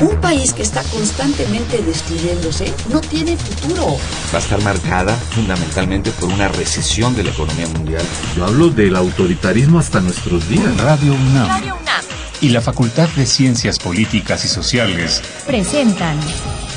Un país que está constantemente destruyéndose no tiene futuro. Va a estar marcada fundamentalmente por una recesión de la economía mundial. Yo hablo del autoritarismo hasta nuestros días. Radio UNAM. Radio UNAM. Y la Facultad de Ciencias Políticas y Sociales presentan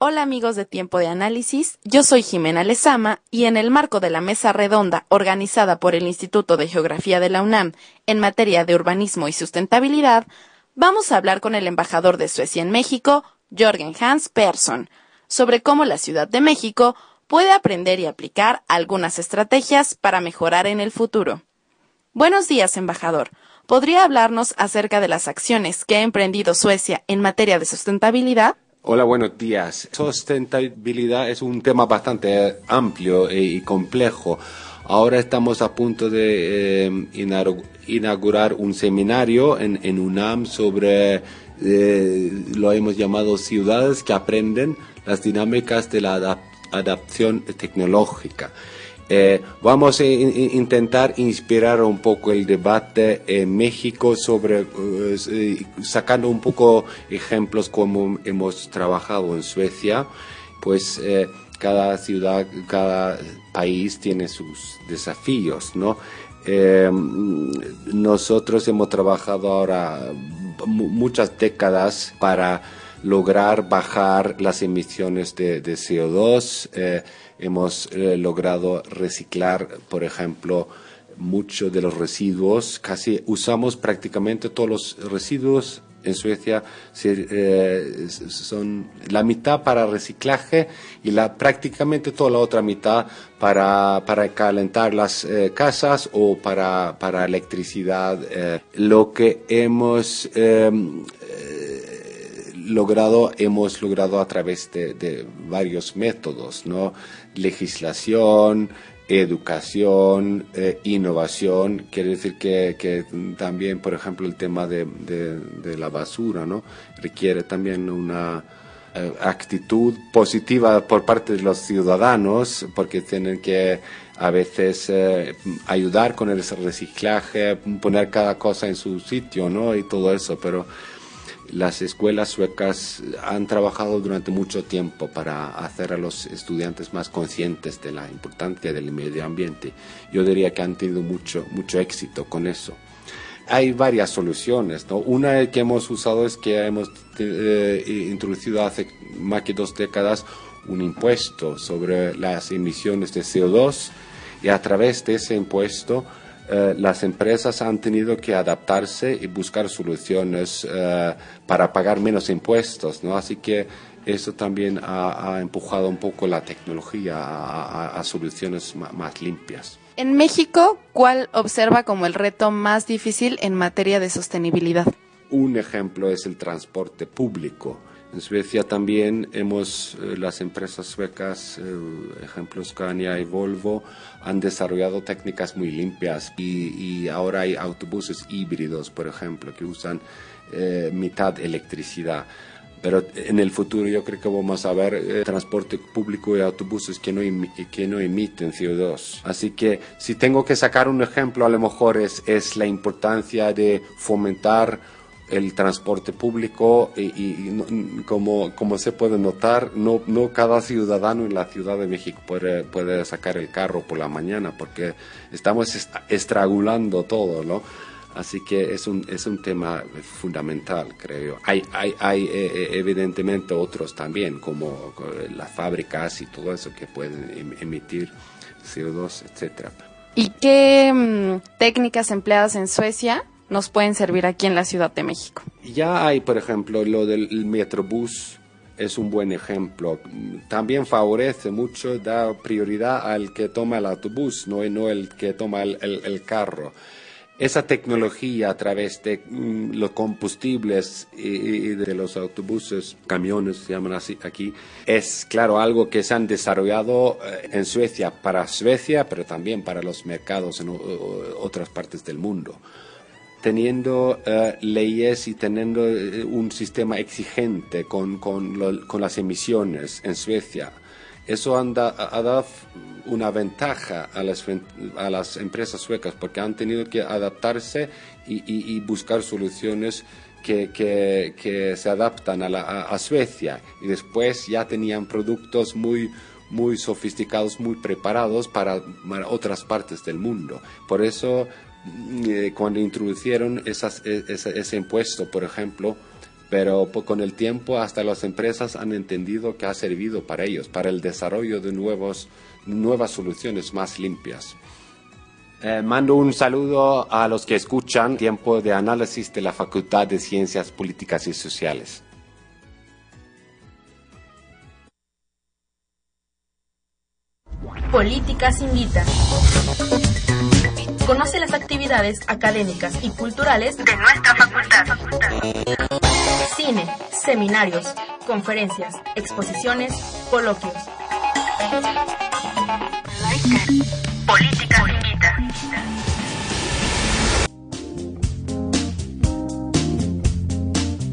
Hola amigos de Tiempo de Análisis, yo soy Jimena Lezama y en el marco de la mesa redonda organizada por el Instituto de Geografía de la UNAM en materia de urbanismo y sustentabilidad, vamos a hablar con el embajador de Suecia en México, Jorgen Hans Persson, sobre cómo la Ciudad de México puede aprender y aplicar algunas estrategias para mejorar en el futuro. Buenos días, embajador. ¿Podría hablarnos acerca de las acciones que ha emprendido Suecia en materia de sustentabilidad? Hola, buenos días. Sustentabilidad es un tema bastante amplio y complejo. Ahora estamos a punto de eh, inaugurar un seminario en, UNAM sobre, eh, lo hemos llamado ciudades que aprenden las dinámicas de la adaptación tecnológica. Eh, vamos a intentar inspirar un poco el debate en México sobre, eh, sacando un poco ejemplos como hemos trabajado en Suecia, pues eh, cada ciudad, cada país tiene sus desafíos, ¿no? nosotros hemos trabajado ahora muchas décadas para lograr bajar las emisiones de, de CO2 hemos eh, logrado reciclar, por ejemplo, muchos de los residuos, casi usamos prácticamente todos los residuos en Suecia eh, son la mitad para reciclaje y la, prácticamente toda la otra mitad para, para calentar las eh, casas o para, para electricidad. lo que hemos logrado, hemos logrado a través de, de varios métodos, ¿no? Legislación, educación, eh, innovación, quiere decir que, que, también, por ejemplo, el tema de, de, la basura, ¿no? Requiere también una eh, actitud positiva por parte de los ciudadanos, porque tienen que a veces eh, ayudar con el reciclaje, poner cada cosa en su sitio, ¿no? Y todo eso, pero las escuelas suecas han trabajado durante mucho tiempo para hacer a los estudiantes más conscientes de la importancia del medio ambiente. Yo diría que han tenido mucho, mucho éxito con eso. Hay varias soluciones. ¿no? Una que hemos usado es que hemos eh, introducido hace más que dos décadas un impuesto sobre las emisiones de CO2 y a través de ese impuesto eh, las empresas han tenido que adaptarse y buscar soluciones eh, para pagar menos impuestos, ¿no? Así que eso también ha, empujado un poco la tecnología a, soluciones más limpias. En México, ¿cuál observa como el reto más difícil en materia de sostenibilidad? Un ejemplo es el transporte público. En Suecia también hemos, eh, las empresas suecas, eh, ejemplo Scania y Volvo, han desarrollado técnicas muy limpias y, ahora hay autobuses híbridos, por ejemplo, que usan eh, mitad electricidad. Pero en el futuro yo creo que vamos a ver transporte público y autobuses que no, que no emiten CO2. Así que si tengo que sacar un ejemplo, a lo mejor es, es la importancia de fomentar el transporte público y, como, como, se puede notar, no, no cada ciudadano en la Ciudad de México puede, puede sacar el carro por la mañana porque estamos estrangulando todo, ¿no? Así que es un, es un tema fundamental, creo. Hay, hay, hay eh, eh, evidentemente otros también, como las fábricas y todo eso que pueden em, emitir CO2, etc. ¿Y qué mm, técnicas empleadas en Suecia nos pueden servir aquí en la Ciudad de México. Ya hay, por ejemplo, lo del Metrobús, es un buen ejemplo. También favorece mucho, da prioridad al que toma el autobús, no, no el que toma el, carro. esa tecnología a través de mm, los combustibles y, de los autobuses, camiones, se llaman así aquí, es claro algo que se han desarrollado eh, en Suecia para Suecia, pero también para los mercados en otras partes del mundo. Teniendo eh, leyes y teniendo eh, un sistema exigente con, con, las emisiones en Suecia, eso ha dado una ventaja a las, a las empresas suecas porque han tenido que adaptarse y, buscar soluciones que, que, se adaptan a, la, a, Suecia y después ya tenían productos muy, muy sofisticados, muy preparados para, otras partes del mundo. Por eso, eh, cuando introdujeron esas, e, ese, ese impuesto, por ejemplo, pero con el tiempo hasta las empresas han entendido que ha servido para ellos, para el desarrollo de nuevos, nuevas soluciones más limpias. Eh, mando un saludo a los que escuchan Tiempo de Análisis de la Facultad de Ciencias Políticas y Sociales. Políticas Invita. Conoce las actividades académicas y culturales de nuestra facultad. Cine, seminarios, conferencias, exposiciones, coloquios. Política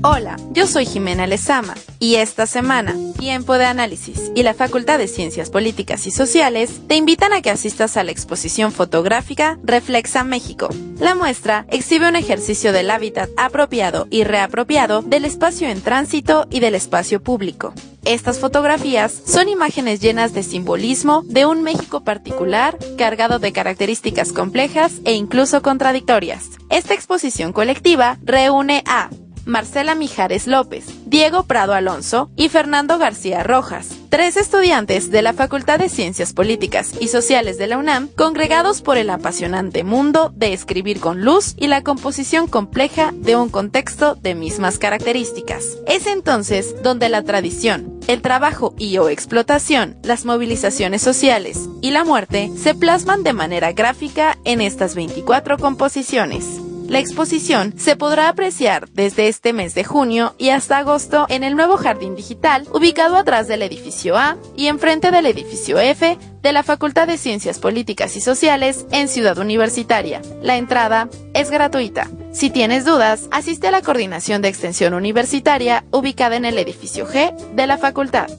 Hola, yo soy Jimena Lezama y esta semana, Tiempo de Análisis y la Facultad de Ciencias Políticas y Sociales te invitan a que asistas a la exposición fotográfica Reflexa México. La muestra exhibe un ejercicio del hábitat apropiado y reapropiado del espacio en tránsito y del espacio público. Estas fotografías son imágenes llenas de simbolismo de un México particular, cargado de características complejas e incluso contradictorias. Esta exposición colectiva reúne a Marcela Mijares López, Diego Prado Alonso y Fernando García Rojas, tres estudiantes de la Facultad de Ciencias Políticas y Sociales de la UNAM, congregados por el apasionante mundo de escribir con luz y la composición compleja de un contexto de mismas características. Es entonces donde la tradición, el trabajo y o explotación, las movilizaciones sociales y la muerte se plasman de manera gráfica en estas 24 composiciones. La exposición se podrá apreciar desde este mes de junio y hasta agosto en el nuevo jardín digital ubicado atrás del edificio A y enfrente del edificio F de la Facultad de Ciencias Políticas y Sociales en Ciudad Universitaria. La entrada es gratuita. Si tienes dudas, asiste a la coordinación de extensión universitaria ubicada en el edificio G de la facultad.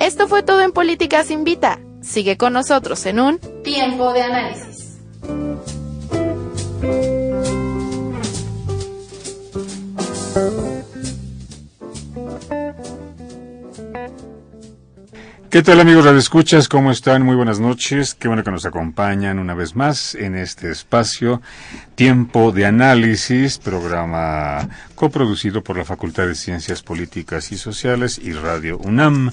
Esto fue todo en Políticas Invita. Sigue con nosotros en un tiempo de análisis. Thank you. ¿Qué tal amigos Escuchas? ¿Cómo están? Muy buenas noches. Qué bueno que nos acompañan una vez más en este espacio Tiempo de Análisis, programa coproducido por la Facultad de Ciencias Políticas y Sociales y Radio UNAM.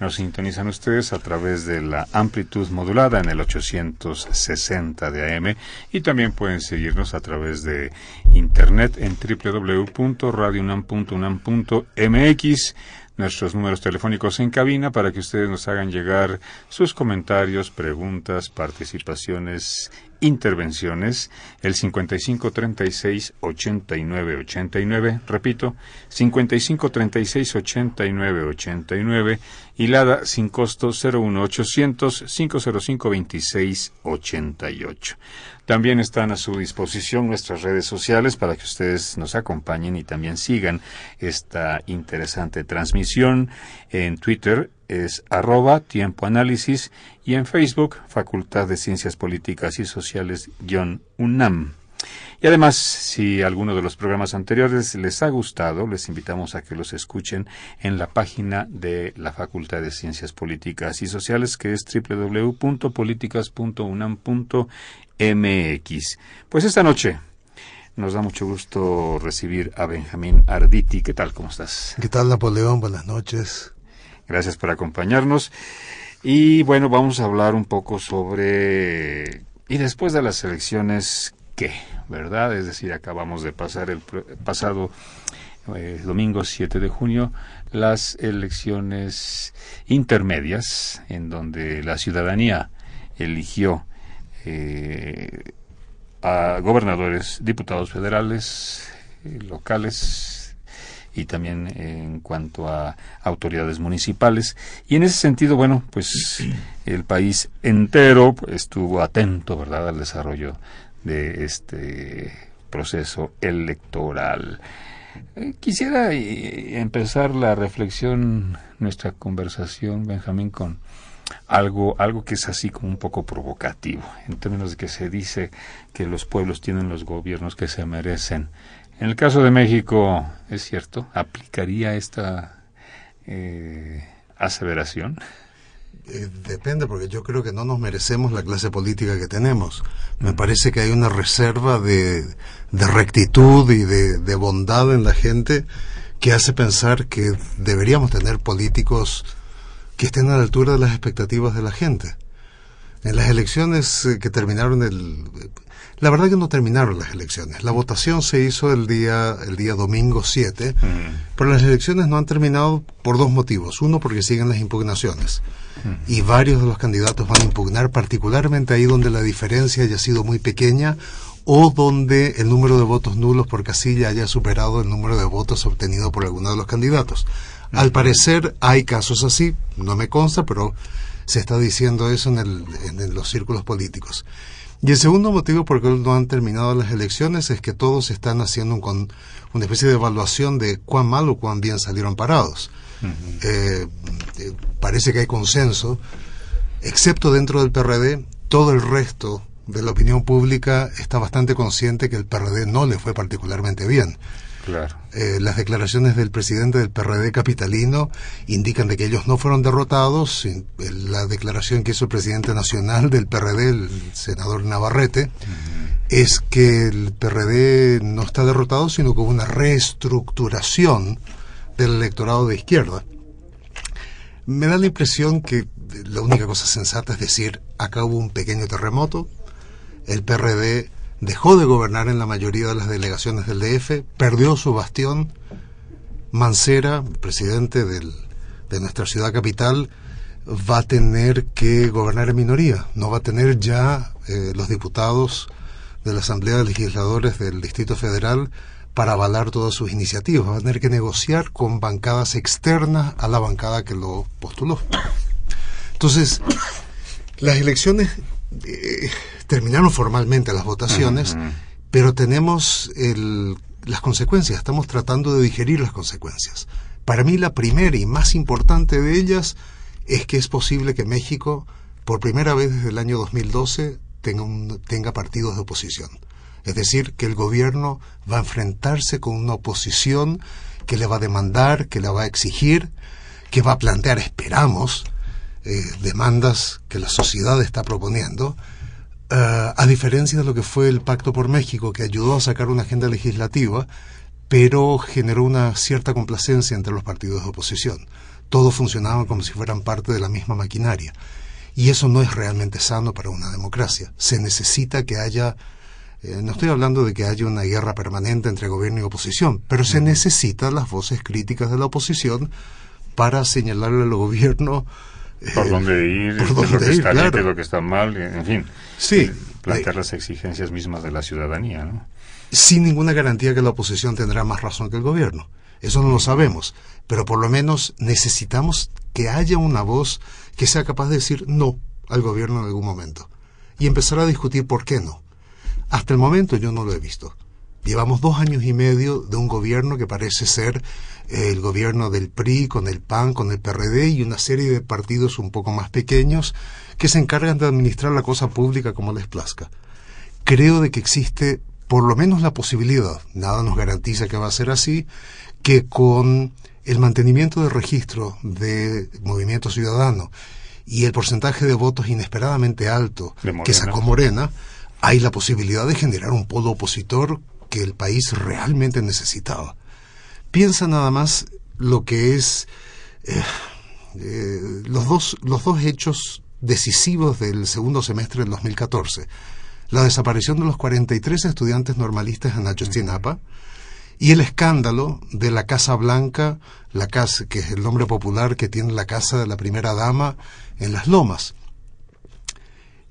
Nos sintonizan ustedes a través de la amplitud modulada en el 860 de AM y también pueden seguirnos a través de internet en www.radiounam.unam.mx nuestros números telefónicos en cabina para que ustedes nos hagan llegar sus comentarios, preguntas, participaciones, intervenciones. El 55 36 89 89, repito, 55 36 89 89 y LADA sin costo 01800 505 26 88. También están a su disposición nuestras redes sociales para que ustedes nos acompañen y también sigan esta interesante transmisión. En Twitter es arroba tiempo análisis y en Facebook Facultad de Ciencias Políticas y Sociales UNAM. Y además, si alguno de los programas anteriores les ha gustado, les invitamos a que los escuchen en la página de la Facultad de Ciencias Políticas y Sociales, que es www.políticas.unam.mx. Pues esta noche nos da mucho gusto recibir a Benjamín Arditi. ¿Qué tal? ¿Cómo estás? ¿Qué tal, Napoleón? Buenas noches. Gracias por acompañarnos. Y bueno, vamos a hablar un poco sobre... Y después de las elecciones, ¿qué? ¿Verdad? Es decir, acabamos de pasar el pasado eh, domingo 7 de junio las elecciones intermedias en donde la ciudadanía eligió eh, a gobernadores, diputados federales, eh, locales y también en cuanto a autoridades municipales. Y en ese sentido, bueno, pues el país entero estuvo atento, ¿verdad?, al desarrollo de este proceso electoral. Eh, quisiera eh, empezar la reflexión, nuestra conversación, Benjamín, con algo, algo que es así como un poco provocativo, en términos de que se dice que los pueblos tienen los gobiernos que se merecen. En el caso de México, ¿es cierto? ¿Aplicaría esta eh, aseveración? Eh, depende, porque yo creo que no nos merecemos la clase política que tenemos. Me parece que hay una reserva de, de rectitud y de, de, bondad en la gente que hace pensar que deberíamos tener políticos que estén a la altura de las expectativas de la gente. En las elecciones eh, que terminaron el... La verdad que no terminaron las elecciones. La votación se hizo el día, el día domingo 7, pero las elecciones no han terminado por dos motivos. Uno, porque siguen las impugnaciones. Y varios de los candidatos van a impugnar, particularmente ahí donde la diferencia haya sido muy pequeña o donde el número de votos nulos por casilla haya superado el número de votos obtenido por alguno de los candidatos. Al parecer hay casos así, no me consta, pero se está diciendo eso en, el, en los círculos políticos. Y el segundo motivo por el que no han terminado las elecciones es que todos están haciendo un, con, una especie de evaluación de cuán mal o cuán bien salieron parados. eh, eh, parece que hay consenso, excepto dentro del PRD, todo el resto de la opinión pública está bastante consciente que el PRD no le fue particularmente bien. Claro. Eh, las declaraciones del presidente del PRD capitalino indican de que ellos no fueron derrotados. La declaración que hizo el presidente nacional del PRD, el senador Navarrete, es que el PRD no está derrotado, sino que hubo una reestructuración del electorado de izquierda. Me da la impresión que la única cosa sensata es decir, acá hubo un pequeño terremoto, el PRD dejó de gobernar en la mayoría de las delegaciones del DF, perdió su bastión. Mancera, presidente del, de nuestra ciudad capital, va a tener que gobernar en minoría. No va a tener ya eh, los diputados de la Asamblea de Legisladores del Distrito Federal para avalar todas sus iniciativas. Va a tener que negociar con bancadas externas a la bancada que lo postuló. Entonces, las elecciones eh, terminaron formalmente las votaciones, uh -huh. pero tenemos el, las consecuencias, estamos tratando de digerir las consecuencias. Para mí la primera y más importante de ellas es que es posible que México, por primera vez desde el año 2012, tenga, un, tenga partidos de oposición. Es decir, que el gobierno va a enfrentarse con una oposición que le va a demandar, que le va a exigir, que va a plantear, esperamos, eh, demandas que la sociedad está proponiendo, Uh, a diferencia de lo que fue el Pacto por México, que ayudó a sacar una agenda legislativa, pero generó una cierta complacencia entre los partidos de oposición. Todos funcionaban como si fueran parte de la misma maquinaria. Y eso no es realmente sano para una democracia. Se necesita que haya, eh, no estoy hablando de que haya una guerra permanente entre gobierno y oposición, pero se necesitan las voces críticas de la oposición para señalarle al gobierno por dónde ir, por dónde lo que ir, está claro. bien, lo que está mal, en fin. Sí. Eh, plantear las exigencias mismas de la ciudadanía, ¿no? Sin ninguna garantía que la oposición tendrá más razón que el gobierno. Eso no lo sabemos. Pero por lo menos necesitamos que haya una voz que sea capaz de decir no al gobierno en algún momento. Y empezar a discutir por qué no. Hasta el momento yo no lo he visto. Llevamos dos años y medio de un gobierno que parece ser eh, el gobierno del PRI, con el PAN, con el PRD y una serie de partidos un poco más pequeños que se encargan de administrar la cosa pública como les plazca. Creo de que existe por lo menos la posibilidad, nada nos garantiza que va a ser así, que con el mantenimiento del registro de Movimiento Ciudadano y el porcentaje de votos inesperadamente alto que sacó Morena, hay la posibilidad de generar un polo opositor que el país realmente necesitaba. Piensa nada más lo que es eh, eh, los, dos, los dos hechos decisivos del segundo semestre del 2014. La desaparición de los 43 estudiantes normalistas en Ayotzinapa y el escándalo de la Casa Blanca, la casa que es el nombre popular que tiene la casa de la primera dama en las Lomas.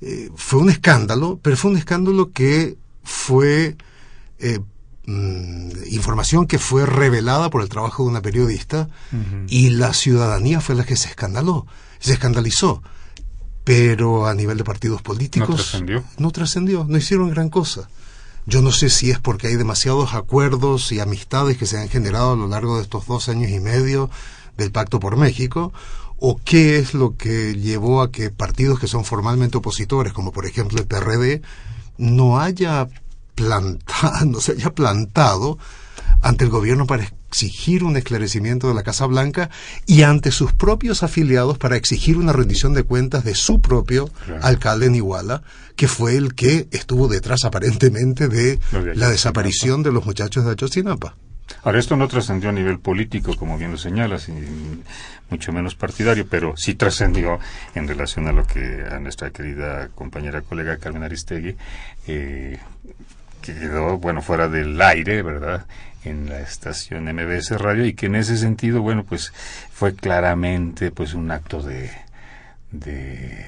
Eh, fue un escándalo, pero fue un escándalo que fue eh, mm, información que fue revelada por el trabajo de una periodista y la ciudadanía fue la que se escandaló, se escandalizó. Pero a nivel de partidos políticos... No trascendió. No trascendió, no hicieron gran cosa. Yo no sé si es porque hay demasiados acuerdos y amistades que se han generado a lo largo de estos dos años y medio del Pacto por México, o qué es lo que llevó a que partidos que son formalmente opositores, como por ejemplo el PRD, no haya plantado, no se haya plantado ante el gobierno para exigir un esclarecimiento de la Casa Blanca y ante sus propios afiliados para exigir una rendición de cuentas de su propio alcalde en Iguala, que fue el que estuvo detrás aparentemente de la desaparición de los muchachos de Ayotzinapa. Ahora, esto no trascendió a nivel político, como bien lo señalas, y mucho menos partidario, pero sí trascendió en relación a lo que a nuestra querida compañera colega Carmen Aristegui eh, quedó, bueno, fuera del aire, ¿verdad?, en la estación MBS Radio, y que en ese sentido, bueno, pues fue claramente pues un acto de, de,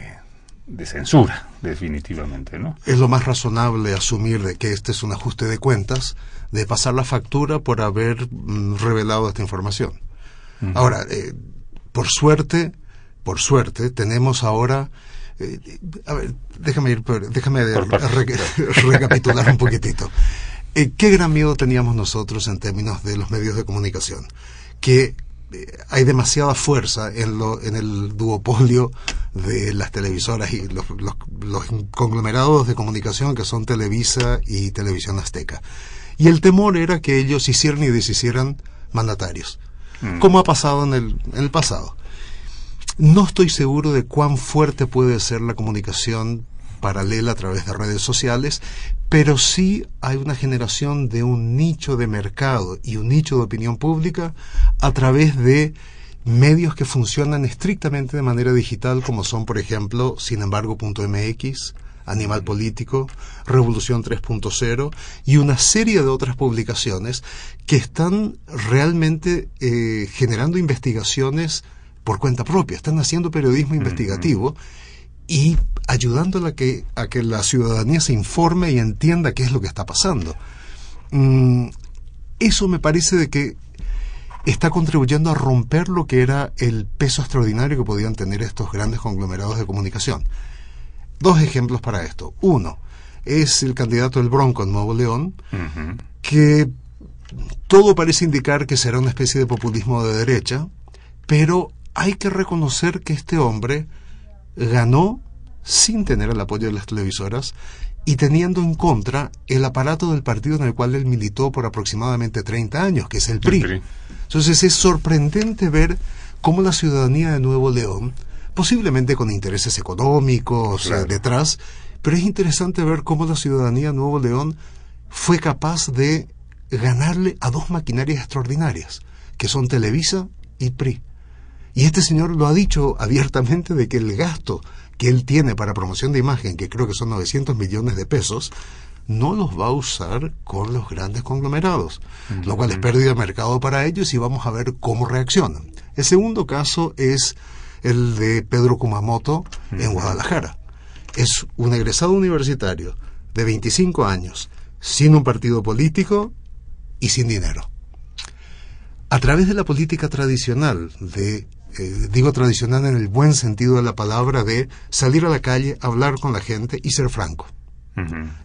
de censura, definitivamente, ¿no? Es lo más razonable asumir de que este es un ajuste de cuentas, de pasar la factura por haber mm, revelado esta información. Ahora, eh, por suerte, por suerte, tenemos ahora eh, a ver, déjame ir, déjame recapitular un poquitito. Eh, ¿Qué gran miedo teníamos nosotros en términos de los medios de comunicación? Que hay demasiada fuerza en, lo, en el duopolio de las televisoras y los, los, conglomerados de comunicación que son Televisa y Televisión Azteca. Y el temor era que ellos hicieran y deshicieran mandatarios, como ha pasado en el, en el pasado. No estoy seguro de cuán fuerte puede ser la comunicación paralela a través de redes sociales, pero sí hay una generación de un nicho de mercado y un nicho de opinión pública a través de medios que funcionan estrictamente de manera digital, como son, por ejemplo, sinembargo.mx, Animal Político, Revolución 3.0 y una serie de otras publicaciones que están realmente eh, generando investigaciones por cuenta propia, están haciendo periodismo investigativo y ayudando a que, a que la ciudadanía se informe y entienda qué es lo que está pasando. Mm, eso me parece de que está contribuyendo a romper lo que era el peso extraordinario que podían tener estos grandes conglomerados de comunicación. Dos ejemplos para esto. Uno es el candidato del Bronco en Nuevo León, que todo parece indicar que será una especie de populismo de derecha, pero hay que reconocer que este hombre ganó sin tener el apoyo de las televisoras y teniendo en contra el aparato del partido en el cual él militó por aproximadamente 30 años, que es el PRI. Entonces es sorprendente ver cómo la ciudadanía de Nuevo León, posiblemente con intereses económicos detrás, pero es interesante ver cómo la ciudadanía de Nuevo León fue capaz de ganarle a dos maquinarias extraordinarias, que son Televisa y PRI. Y este señor lo ha dicho abiertamente de que el gasto que él tiene para promoción de imagen, que creo que son 900 millones de pesos, no los va a usar con los grandes conglomerados, lo cual es pérdida de mercado para ellos y vamos a ver cómo reaccionan. El segundo caso es el de Pedro Kumamoto en Guadalajara. Es un egresado universitario de 25 años, sin un partido político y sin dinero. A través de la política tradicional de eh, digo tradicional en el buen sentido de la palabra, de salir a la calle, hablar con la gente y ser franco.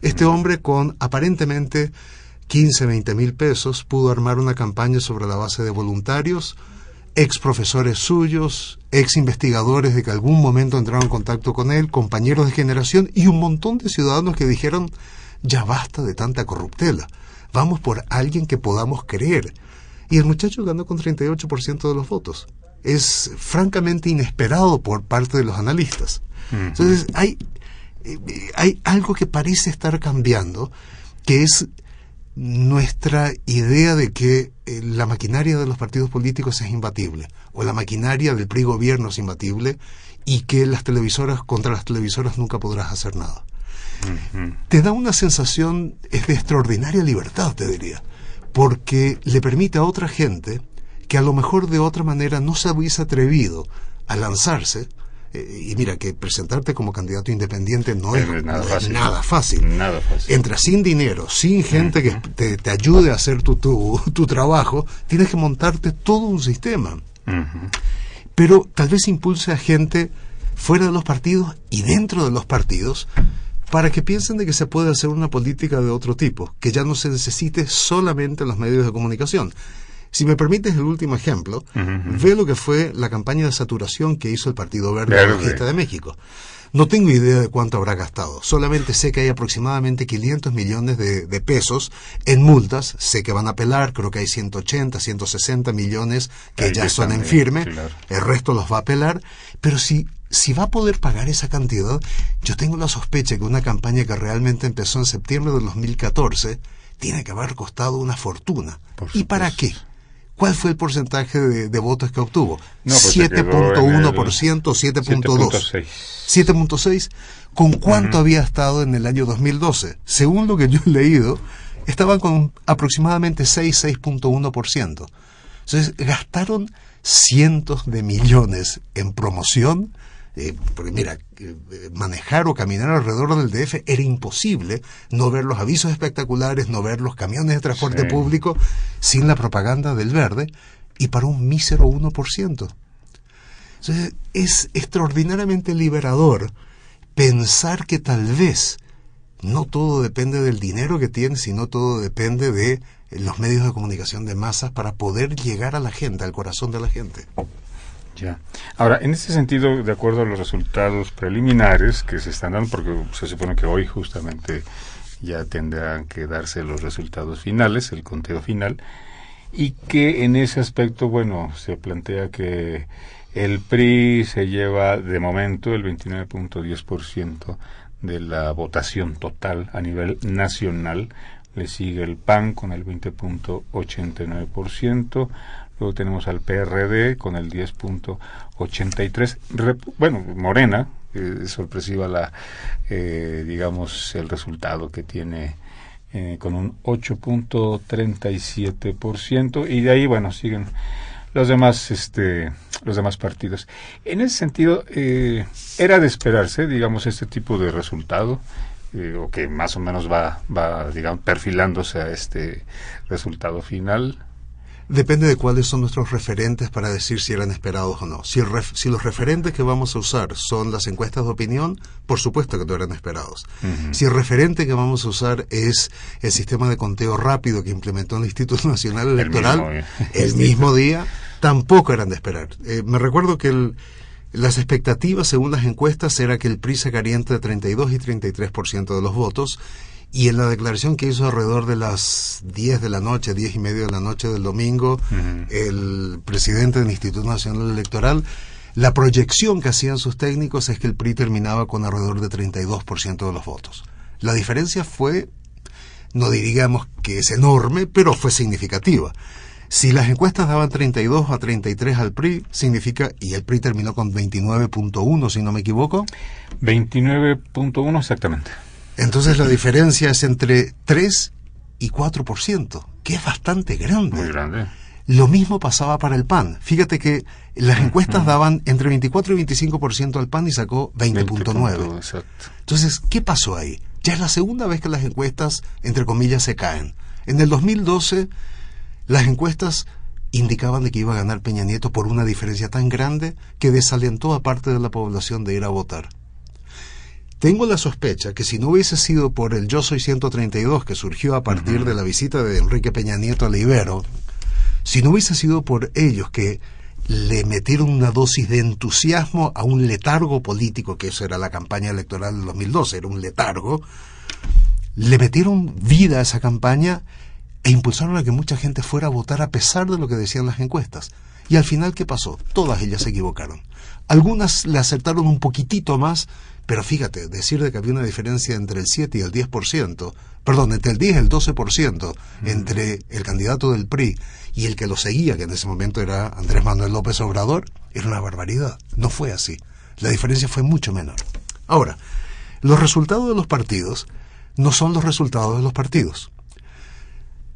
Este hombre con aparentemente 15, 20 mil pesos pudo armar una campaña sobre la base de voluntarios, ex profesores suyos, ex investigadores de que algún momento entraron en contacto con él, compañeros de generación y un montón de ciudadanos que dijeron ya basta de tanta corruptela, vamos por alguien que podamos creer. Y el muchacho ganó con 38% de los votos es francamente inesperado por parte de los analistas. Entonces, hay, eh, hay algo que parece estar cambiando, que es nuestra idea de que eh, la maquinaria de los partidos políticos es imbatible, o la maquinaria del PRI gobierno es imbatible, y que las televisoras, contra las televisoras nunca podrás hacer nada. Te da una sensación, es de extraordinaria libertad, te diría, porque le permite a otra gente que a lo mejor de otra manera no se hubiese atrevido a lanzarse Eh, y mira, que presentarte como candidato independiente no es, nada, no es fácil. nada fácil. Nada fácil. Entra sin dinero, sin gente que te, te ayude a hacer tu, tu, tu trabajo, tienes que montarte todo un sistema. Pero tal vez impulse a gente fuera de los partidos y dentro de los partidos para que piensen de que se puede hacer una política de otro tipo, que ya no se necesite solamente en los medios de comunicación. Si me permites el último ejemplo, ve lo que fue la campaña de saturación que hizo el Partido Verde. Ecologista de México. No tengo idea de cuánto habrá gastado, solamente sé que hay aproximadamente 500 millones de, de pesos en multas, sé que van a apelar, creo que hay 180, 160 millones que Ahí ya están, son en firme, claro. el resto los va a apelar, pero si, si va a poder pagar esa cantidad, yo tengo la sospecha que una campaña que realmente empezó en septiembre del 2014 tiene que haber costado una fortuna. ¿Y para qué? ¿Cuál fue el porcentaje de, de votos que obtuvo? No, pues se quedó en el 7.1%, 7.2%. 7.6. 7.6, ¿con cuánto había estado en el año 2012? Según lo que yo he leído, estaban con aproximadamente 6, 6.1%. Entonces, gastaron cientos de millones en promoción, eh, porque mira, eh, manejar o caminar alrededor del DF era imposible, no ver los avisos espectaculares, no ver los camiones de transporte Sí. público, sin la propaganda del verde, y para un mísero 1%. Entonces, es extraordinariamente liberador pensar que tal vez no todo depende del dinero que tienes, sino todo depende de los medios de comunicación de masas para poder llegar a la gente, al corazón de la gente. Ya. Ahora, en este sentido, de acuerdo a los resultados preliminares que se están dando, porque se supone que hoy justamente ya tendrán que darse los resultados finales, el conteo final, y que en ese aspecto, bueno, se plantea que el PRI se lleva de momento el 29.10% de la votación total a nivel nacional. Le sigue el PAN con el 20.89%. Tenemos al PRD con el 10.83%. Rep- Bueno, Morena, eh, es sorpresiva la, eh, digamos, el resultado que tiene eh, con un 8.37% y de ahí, bueno, siguen los demás, este, los demás partidos. En ese sentido, eh, era de esperarse, digamos, este tipo de resultado, eh, o que más o menos va, va, digamos, perfilándose a este resultado final. Depende de cuáles son nuestros referentes para decir si eran esperados o no. Si, ref- si los referentes que vamos a usar son las encuestas de opinión, por supuesto que no eran esperados. Si el referente que vamos a usar es el sistema de conteo rápido que implementó el Instituto Nacional Electoral mismo, el mismo día, tampoco eran de esperar. Eh, me recuerdo que el- las expectativas, según las encuestas, era que el PRI sacaría entre 32 y 33% de los votos. Y en la declaración que hizo alrededor de las 10 de la noche, 10 y media de la noche del domingo, el presidente del Instituto Nacional Electoral, la proyección que hacían sus técnicos es que el PRI terminaba con alrededor de 32% de los votos. La diferencia fue, no diríamos que es enorme, pero fue significativa. Si las encuestas daban 32 a 33 al PRI, significa, y el PRI terminó con 29.1, si no me equivoco, 29.1 exactamente. Entonces la diferencia es entre 3 y 4%, que es bastante grande. Muy grande. Lo mismo pasaba para el PAN. Fíjate que las encuestas daban entre 24 y 25% al PAN y sacó 20.9. Exacto. Entonces, ¿qué pasó ahí? Ya es la segunda vez que las encuestas, entre comillas, se caen. En el 2012, las encuestas indicaban de que iba a ganar Peña Nieto por una diferencia tan grande que desalentó a parte de la población de ir a votar. Tengo la sospecha que si no hubiese sido por el Yo Soy 132 que surgió a partir de la visita de Enrique Peña Nieto a la Ibero, si no hubiese sido por ellos que le metieron una dosis de entusiasmo a un letargo político, que eso era la campaña electoral del 2012, era un letargo, le metieron vida a esa campaña e impulsaron a que mucha gente fuera a votar a pesar de lo que decían las encuestas. Y al final, ¿qué pasó? Todas ellas se equivocaron. Algunas le acertaron un poquitito más, pero fíjate, decir de que había una diferencia entre el 7 y el 10%, perdón, entre el 10 y el 12%, entre el candidato del PRI y el que lo seguía, que en ese momento era Andrés Manuel López Obrador, era una barbaridad. No fue así. La diferencia fue mucho menor. Ahora, los resultados de los partidos no son los resultados de los partidos.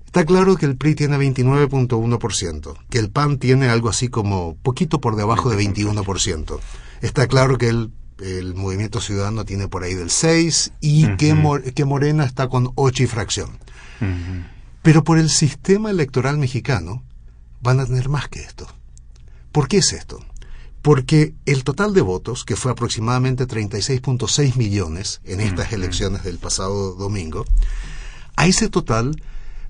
Está claro que el PRI tiene 29.1%, que el PAN tiene algo así como poquito por debajo de 21%. Está claro que el, el Movimiento Ciudadano tiene por ahí del 6 y que, que Morena está con 8 y fracción. Pero por el sistema electoral mexicano van a tener más que esto. ¿Por qué es esto? Porque el total de votos, que fue aproximadamente 36.6 millones en estas elecciones del pasado domingo, a ese total,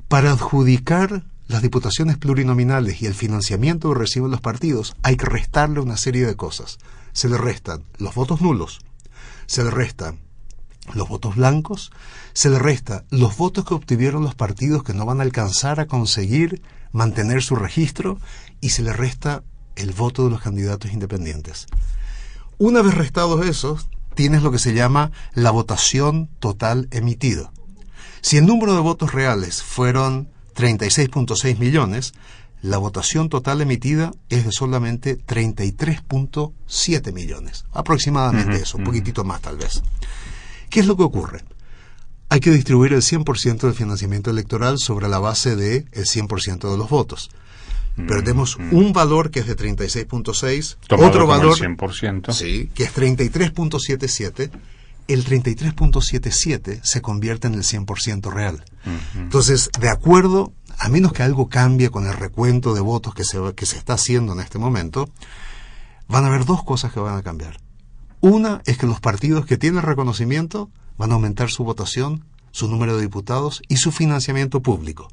para adjudicar las diputaciones plurinominales y el financiamiento que reciben los partidos, hay que restarle una serie de cosas. Se le restan los votos nulos, se le restan los votos blancos, se le resta los votos que obtuvieron los partidos que no van a alcanzar a conseguir mantener su registro y se le resta el voto de los candidatos independientes. Una vez restados esos, tienes lo que se llama la votación total emitida. Si el número de votos reales fueron 36.6 millones, la votación total emitida es de solamente 33.7 millones. Aproximadamente eso, un poquitito más tal vez. ¿Qué es lo que ocurre? Hay que distribuir el 100% del financiamiento electoral sobre la base del el 100% de los votos. Perdemos un valor que es de 36.6, otro valor 100%. Sí, que es 33.77. El 33.77 se convierte en el 100% real. Entonces, de acuerdo, a menos que algo cambie con el recuento de votos que se, que se está haciendo en este momento, van a haber dos cosas que van a cambiar. Una es que los partidos que tienen reconocimiento van a aumentar su votación, su número de diputados y su financiamiento público.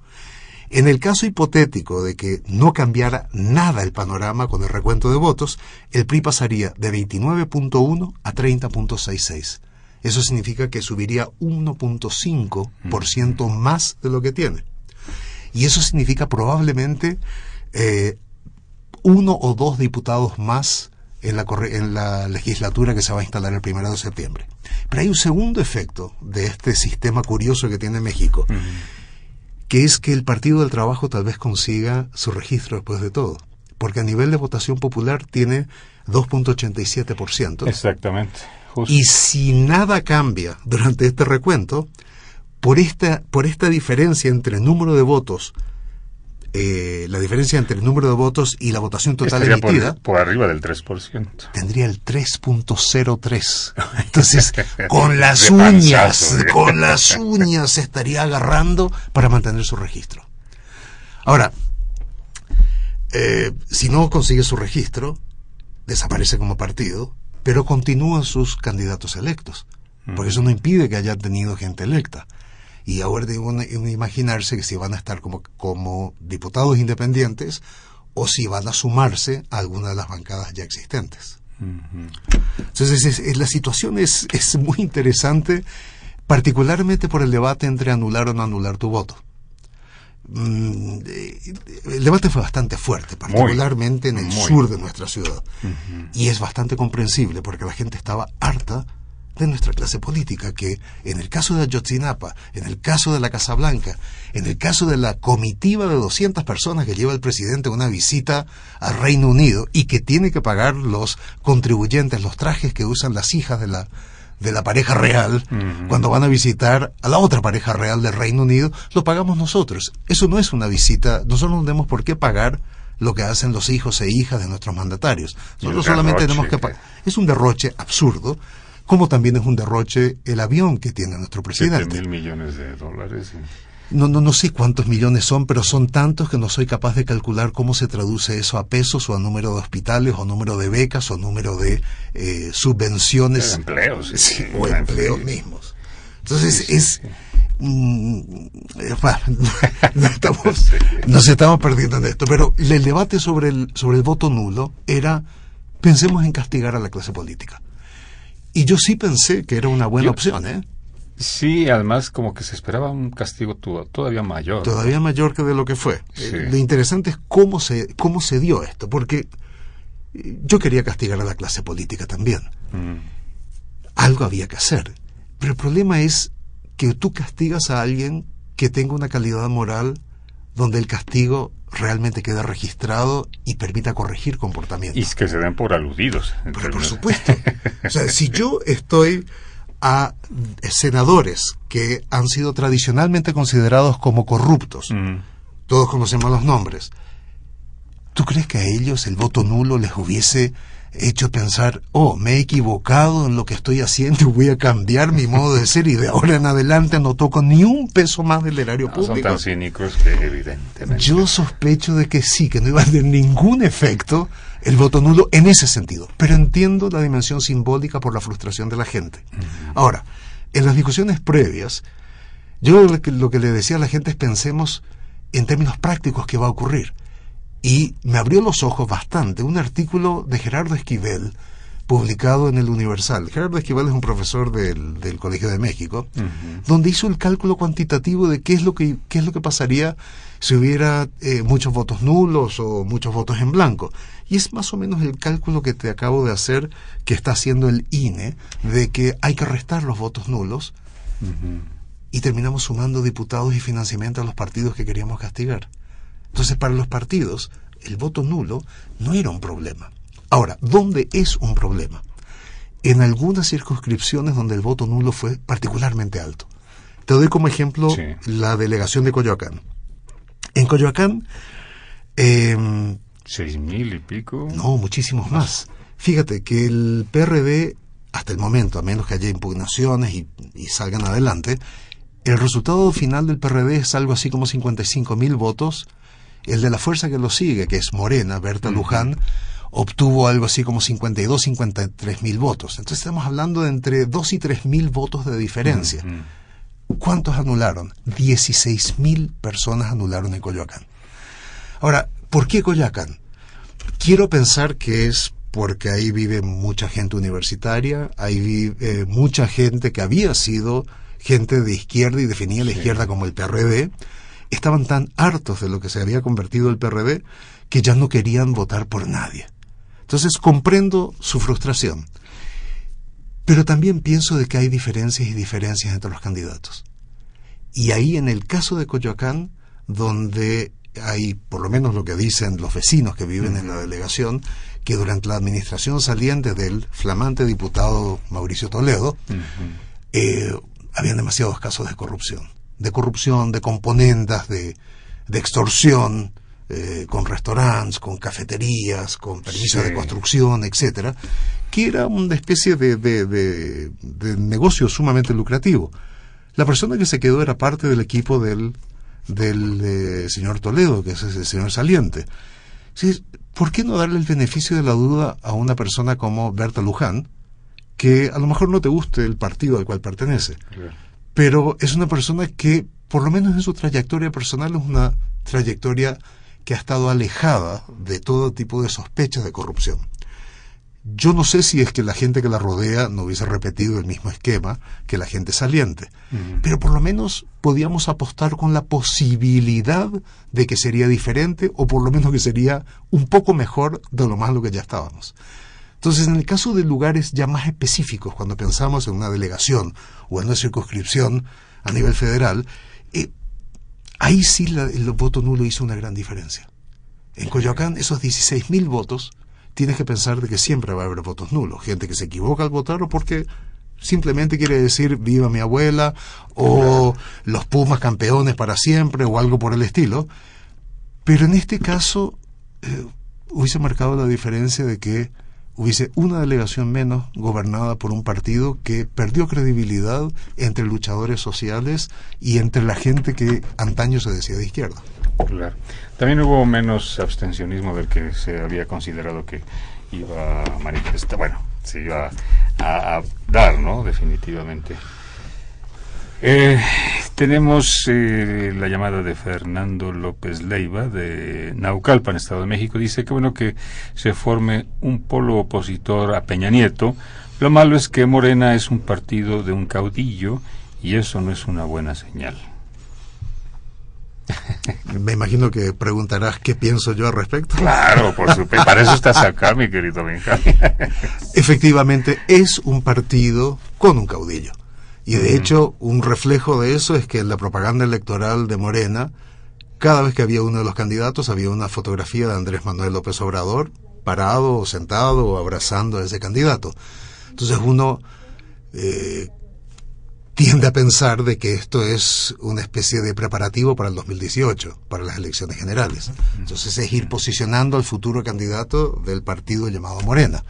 En el caso hipotético de que no cambiara nada el panorama con el recuento de votos, el PRI pasaría de 29.1 a 30.66. Eso significa que subiría 1.5% más de lo que tiene. Y eso significa probablemente eh, uno o dos diputados más en la, en la legislatura que se va a instalar el primero de septiembre. Pero hay un segundo efecto de este sistema curioso que tiene México, que es que el Partido del Trabajo tal vez consiga su registro después de todo, porque a nivel de votación popular tiene 2.87%. Exactamente. Y si nada cambia durante este recuento, por esta, por esta diferencia entre el número de votos eh, la diferencia entre el número de votos y la votación total emitida por, arriba del 3%. Tendría el 3.03. Entonces, con las uñas, con las uñas se estaría agarrando para mantener su registro. Ahora, eh, si no consigue su registro, desaparece como partido, pero continúan sus candidatos electos. Por eso no impide que haya tenido gente electa. Y ahora debo imaginarse que si van a estar como, como diputados independientes o si van a sumarse a alguna de las bancadas ya existentes. Entonces, la situación es, es muy interesante, particularmente por el debate entre anular o no anular tu voto. Mm, el debate fue bastante fuerte, particularmente en el sur de nuestra ciudad. Y es bastante comprensible porque la gente estaba harta de nuestra clase política, que en el caso de Ayotzinapa, en el caso de la Casa Blanca, en el caso de la comitiva de 200 personas que lleva el presidente a una visita al Reino Unido y que tiene que pagar los contribuyentes los trajes que usan las hijas de la de la pareja real cuando van a visitar a la otra pareja real del Reino Unido, lo pagamos nosotros. Eso no es una visita, nosotros no tenemos por qué pagar lo que hacen los hijos e hijas de nuestros mandatarios. Nosotros solamente tenemos que pagar. Es un derroche absurdo como también es un derroche el avión que tiene nuestro presidente. mil millones de dólares. No, no, no sé cuántos millones son, pero son tantos que no soy capaz de calcular cómo se traduce eso a pesos o a número de hospitales o número de becas o número de eh, subvenciones. empleos. o empleos mismos. Entonces es... Mm, eh, no estamos, nos estamos perdiendo en esto, pero el debate sobre el, sobre el voto nulo era pensemos en castigar a la clase política. Y yo sí pensé que era una buena opción, ¿eh? Sí, además como que se esperaba un castigo todavía mayor. Todavía mayor que de lo que fue. Eh, lo interesante es cómo se, cómo se dio esto, porque eh, yo quería castigar a la clase política también. Mm. Algo había que hacer. Pero el problema es que tú castigas a alguien que tenga una calidad moral donde el castigo realmente quede registrado y permita corregir comportamientos. Y que se den por aludidos. Pero por supuesto. O sea, si yo estoy a senadores que han sido tradicionalmente considerados como corruptos, mm. todos conocemos los nombres, ¿tú crees que a ellos el voto nulo les hubiese hecho pensar, oh, me he equivocado en lo que estoy haciendo y voy a cambiar mi modo de ser y de ahora en adelante no toco ni un peso más del erario No, público. son tan cínicos que evidentemente. Yo sospecho de que sí, que no iba a tener ningún efecto el voto nulo en ese sentido, pero entiendo la dimensión simbólica por la frustración de la gente. Ahora, en las discusiones previas, yo lo que, lo que le decía a la gente es pensemos en términos prácticos qué va a ocurrir. Y me abrió los ojos bastante un artículo de Gerardo Esquivel, publicado en el Universal. Gerardo Esquivel es un profesor del, del Colegio de México, donde hizo el cálculo cuantitativo de qué es lo que, qué es lo que pasaría si hubiera eh, muchos votos nulos o muchos votos en blanco. Y es más o menos el cálculo que te acabo de hacer, que está haciendo el INE, de que hay que restar los votos nulos y terminamos sumando diputados y financiamiento a los partidos que queríamos castigar. Entonces, para los partidos, el voto nulo no era un problema. Ahora, ¿dónde es un problema? En algunas circunscripciones donde el voto nulo fue particularmente alto. Te doy como ejemplo Sí. la delegación de Coyoacán. En Coyoacán, eh, Seis mil y pico. no, muchísimos más. Fíjate que el PRD, hasta el momento, a menos que haya impugnaciones y, y salgan adelante, el resultado final del PRD es algo así como 55 mil votos. El de la fuerza que lo sigue, que es Morena, Berta Luján, obtuvo algo así como 52, 53 mil votos. Entonces estamos hablando de entre 2 y 3 mil votos de diferencia. ¿Cuántos anularon? 16 mil personas anularon en Coyoacán. Ahora, ¿por qué Coyoacán? Quiero pensar que es porque ahí vive mucha gente universitaria, ahí vive eh, mucha gente que había sido gente de izquierda y definía la izquierda como el PRD, estaban tan hartos de lo que se había convertido el PRD que ya no querían votar por nadie. Entonces comprendo su frustración, pero también pienso de que hay diferencias y diferencias entre los candidatos. Y ahí en el caso de Coyoacán, donde hay, por lo menos lo que dicen los vecinos que viven en la delegación, que durante la administración saliente del flamante diputado Mauricio Toledo, eh, habían demasiados casos de corrupción. De corrupción, de componendas, de, de extorsión, eh, con restaurantes, con cafeterías, con permisos Sí. de construcción, etcétera, que era una especie de, de, de- de negocio sumamente lucrativo. La persona que se quedó era parte del equipo del, del eh, señor Toledo, que es el señor saliente. Sí, ¿Por qué no darle el beneficio de la duda a una persona como Berta Luján, que a lo mejor no te guste el partido al cual pertenece, pero es una persona que, por lo menos en su trayectoria personal, es una trayectoria que ha estado alejada de todo tipo de sospechas de corrupción. Yo no sé si es que la gente que la rodea no hubiese repetido el mismo esquema que la gente saliente, pero por lo menos podíamos apostar con la posibilidad de que sería diferente o por lo menos que sería un poco mejor de lo malo que ya estábamos. Entonces, en el caso de lugares ya más específicos, cuando pensamos en una delegación o en una circunscripción a nivel federal, eh, ahí sí el voto nulo hizo una gran diferencia. En Coyoacán, esos 16.000 votos, tienes que pensar de que siempre va a haber votos nulos. Gente que se equivoca al votar o porque simplemente quiere decir viva mi abuela o los Pumas campeones para siempre o algo por el estilo. Pero en este caso eh, hubiese marcado la diferencia de que hubiese una delegación menos gobernada por un partido que perdió credibilidad entre luchadores sociales y entre la gente que antaño se decía de izquierda. Claro. También hubo menos abstencionismo del que se había considerado que iba a manifestar, bueno, se iba a, a dar, ¿no? Definitivamente. Eh, tenemos eh, la llamada de Fernando López Leiva de Naucalpan, Estado de México. Dice que bueno que se forme un polo opositor a Peña Nieto. Lo malo es que Morena es un partido de un caudillo y eso no es una buena señal. Me imagino que preguntarás qué pienso yo al respecto. Claro, por supuesto. Para eso estás acá, mi querido Benjamín. Efectivamente, es un partido con un caudillo. Y de hecho, un reflejo de eso es que en la propaganda electoral de Morena, cada vez que había uno de los candidatos, había una fotografía de Andrés Manuel López Obrador parado o sentado o abrazando a ese candidato. Entonces uno eh, tiende a pensar de que esto es una especie de preparativo para el 2018, para las elecciones generales. Entonces es ir posicionando al futuro candidato del partido llamado Morena.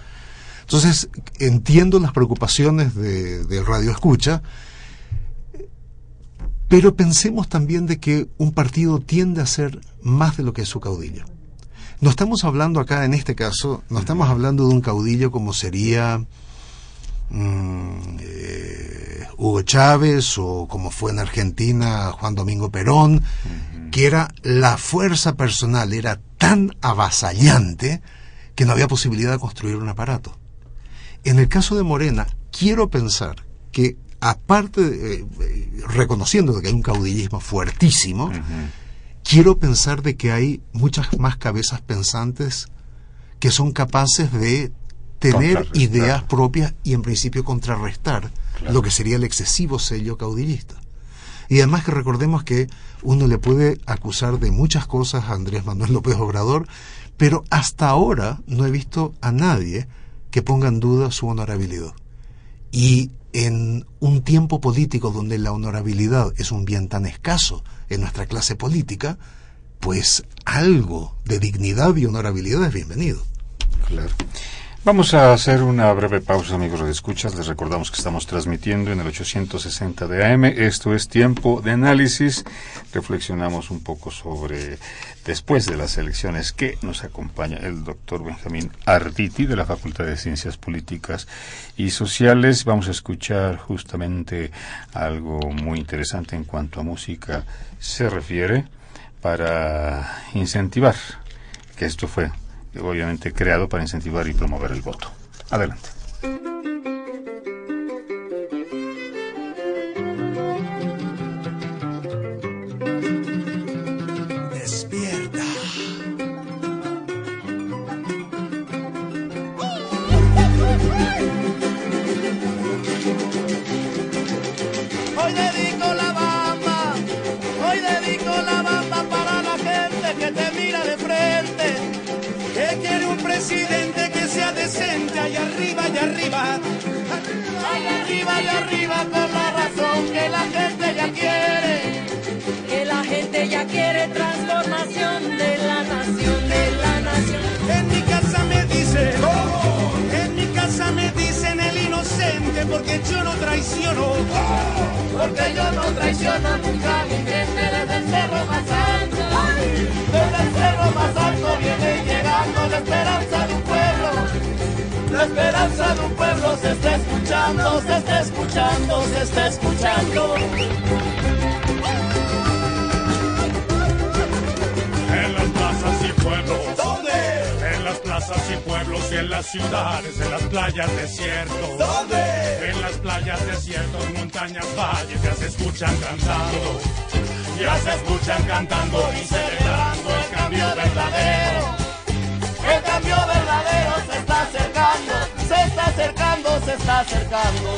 Entonces, entiendo las preocupaciones de, del radio escucha, pero pensemos también de que un partido tiende a ser más de lo que es su caudillo. No estamos hablando acá, en este caso, no estamos hablando de un caudillo como sería mm, eh, Hugo Chávez o como fue en Argentina Juan Domingo Perón, que era la fuerza personal, era tan avasallante que no había posibilidad de construir un aparato. En el caso de Morena, quiero pensar que aparte, de, eh, reconociendo que hay un caudillismo fuertísimo, quiero pensar de que hay muchas más cabezas pensantes que son capaces de tener ideas propias y en principio contrarrestar lo que sería el excesivo sello caudillista. Y además que recordemos que uno le puede acusar de muchas cosas a Andrés Manuel López Obrador, pero hasta ahora no he visto a nadie que ponga en duda su honorabilidad. Y en un tiempo político donde la honorabilidad es un bien tan escaso en nuestra clase política, pues algo de dignidad y honorabilidad es bienvenido. Claro. Vamos a hacer una breve pausa, amigos de escuchas. Les recordamos que estamos transmitiendo en el 860 de AM. Esto es tiempo de análisis. Reflexionamos un poco sobre, después de las elecciones, que nos acompaña el doctor Benjamín Arditi de la Facultad de Ciencias Políticas y Sociales. Vamos a escuchar justamente algo muy interesante en cuanto a música se refiere para incentivar que esto fue obviamente creado para incentivar y promover el voto. Adelante. Allá arriba y arriba por la razón que la gente ya quiere. Que la gente ya quiere transformación de la nación, de la nación. En mi casa me dicen, en mi casa me dicen el inocente porque yo no traiciono. Porque yo no traiciono nunca mi gente desde el cerro más alto. Desde el cerro más alto viene llegando la esperanza. La esperanza de un pueblo se está escuchando, se está escuchando, se está escuchando. En las plazas y pueblos. ¿Dónde? En las plazas y pueblos y en las ciudades, en las playas desiertos. ¿Dónde? En las playas desiertos, montañas, valles, ya se escuchan cantando. Ya se escuchan cantando y celebrando el cambio verdadero. El cambio verdadero se está acercando, se está acercando.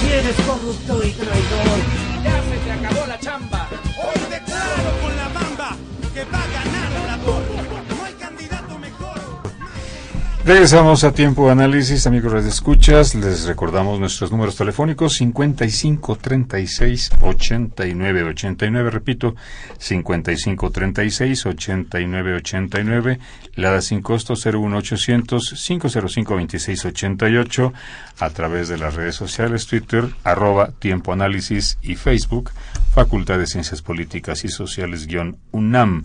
Si eres corrupto y traidor, Ya se te acabó la chamba. Hoy declaro con la bamba que va Regresamos a tiempo de análisis, amigos de escuchas. Les recordamos nuestros números telefónicos 55 36 89 89, repito, 55 36 89 89, la sin costo 01800 505 26 88 a través de las redes sociales Twitter, arroba tiempo análisis y Facebook, Facultad de Ciencias Políticas y Sociales guion UNAM.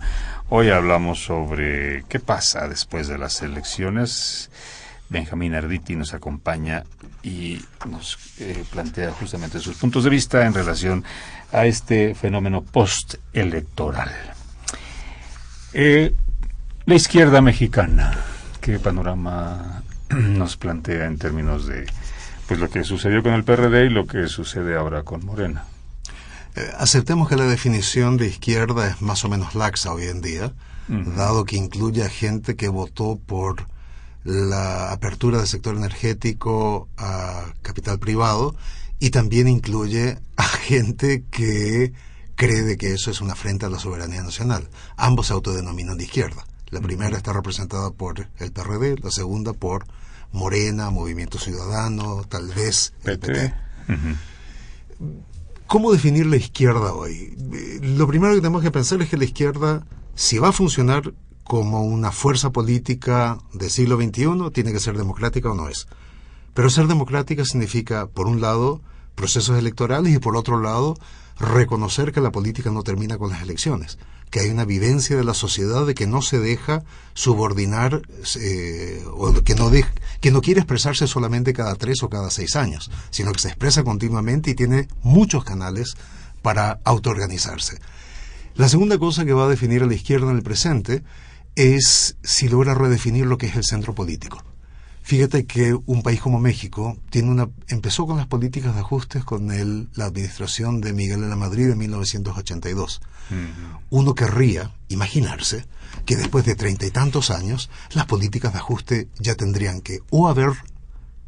Hoy hablamos sobre qué pasa después de las elecciones. Benjamín Arditi nos acompaña y nos eh, plantea justamente sus puntos de vista en relación a este fenómeno postelectoral. Eh, la izquierda mexicana, ¿qué panorama nos plantea en términos de pues lo que sucedió con el PRD y lo que sucede ahora con Morena? Eh, aceptemos que la definición de izquierda es más o menos laxa hoy en día, dado que incluye a gente que votó por la apertura del sector energético a capital privado y también incluye a gente que cree de que eso es una afrenta a la soberanía nacional. Ambos se autodenominan de izquierda. La primera está representada por el PRD, la segunda por Morena, Movimiento Ciudadano, tal vez el PT. Ujú. ¿Cómo definir la izquierda hoy? Eh, Lo primero que tenemos que pensar es que la izquierda, si va a funcionar como una fuerza política del siglo XXI, tiene que ser democrática o no es. Pero ser democrática significa, por un lado, procesos electorales y por otro lado, reconocer que la política no termina con las elecciones, que hay una vivencia de la sociedad de que no se deja subordinar eh, o que no, que no quiere expresarse solamente cada tres o cada seis años, sino que se expresa continuamente y tiene muchos canales para autoorganizarse. La segunda cosa que va a definir a la izquierda en el presente es si logra redefinir lo que es el centro político. Fíjate que un país como México tiene una, empezó con las políticas de ajustes con el, la administración de Miguel de la Madrid en 1982. Uh -huh. Uno querría imaginarse que después de treinta y tantos años las políticas de ajuste ya tendrían que o haber